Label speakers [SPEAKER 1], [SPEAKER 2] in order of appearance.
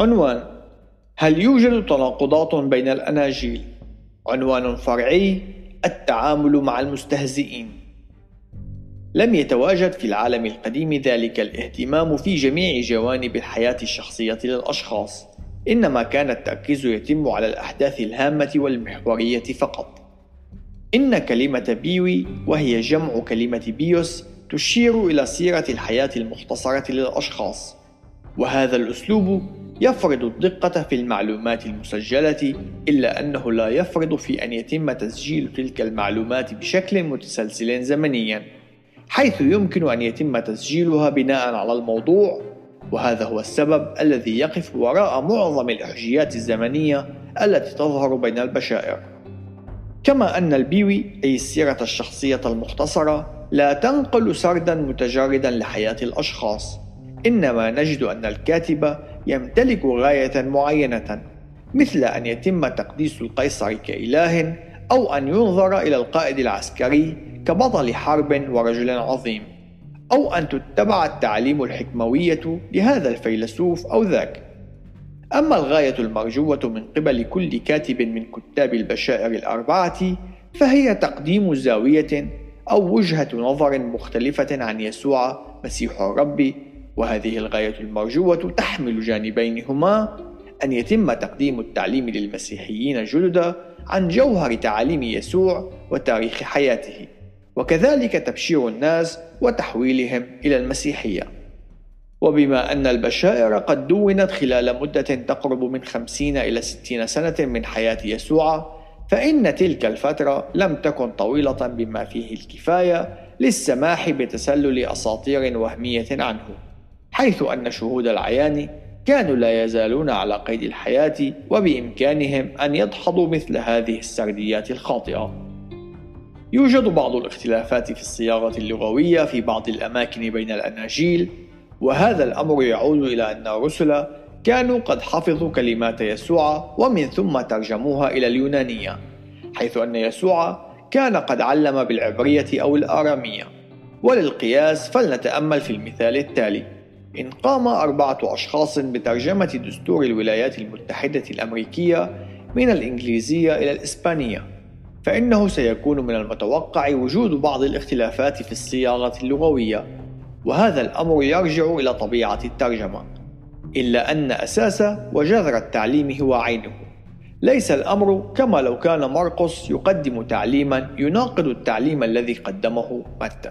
[SPEAKER 1] عنوان هل يوجد تناقضات بين الأناجيل؟ عنوان فرعي التعامل مع المستهزئين لم يتواجد في العالم القديم ذلك الاهتمام في جميع جوانب الحياة الشخصية للأشخاص إنما كان التركيز يتم على الأحداث الهامة والمحورية فقط إن كلمة بيوي وهي جمع كلمة بيوس تشير إلى سيرة الحياة المختصرة للأشخاص وهذا الأسلوب يفرض الدقة في المعلومات المسجلة إلا أنه لا يفرض في أن يتم تسجيل تلك المعلومات بشكل متسلسل زمنيا حيث يمكن أن يتم تسجيلها بناء على الموضوع. وهذا هو السبب الذي يقف وراء معظم الإحجيات الزمنية التي تظهر بين البشائر. كما أن البيوي أي السيرة الشخصية المختصرة لا تنقل سردا متجردا لحياة الأشخاص إنما نجد أن الكاتب يمتلك غاية معينة مثل أن يتم تقديس القيصر كإله أو أن ينظر إلى القائد العسكري كبطل حرب ورجل عظيم أو أن تتبع التعليم الحكموية لهذا الفيلسوف أو ذاك. أما الغاية المرجوة من قبل كل كاتب من كتاب البشائر الأربعة فهي تقديم زاوية أو وجهة نظر مختلفة عن يسوع مسيح الرب وهذه الغاية المرجوة تحمل جانبين هما أن يتم تقديم التعليم للمسيحيين الجدد عن جوهر تعاليم يسوع وتاريخ حياته وكذلك تبشير الناس وتحويلهم إلى المسيحية. وبما أن البشائر قد دونت خلال مدة تقرب من خمسين إلى ستين سنة من حياة يسوع فإن تلك الفترة لم تكن طويلة بما فيه الكفاية للسماح بتسلل أساطير وهمية عنه. حيث أن شهود العيان كانوا لا يزالون على قيد الحياة وبإمكانهم أن يدحضوا مثل هذه السرديات الخاطئة. يوجد بعض الاختلافات في الصياغة اللغوية في بعض الأماكن بين الأناجيل وهذا الأمر يعود إلى أن الرسل كانوا قد حفظوا كلمات يسوع ومن ثم ترجموها إلى اليونانية حيث أن يسوع كان قد علم بالعبرية أو الآرامية. وللقياس فلنتأمل في المثال التالي. إن قام أربعة أشخاص بترجمة دستور الولايات المتحدة الأمريكية من الإنجليزية إلى الإسبانية فإنه سيكون من المتوقع وجود بعض الاختلافات في الصياغة اللغوية وهذا الأمر يرجع إلى طبيعة الترجمة إلا أن أساس وجذر التعليم هو عينه. ليس الأمر كما لو كان مرقس يقدم تعليما يناقض التعليم الذي قدمه متى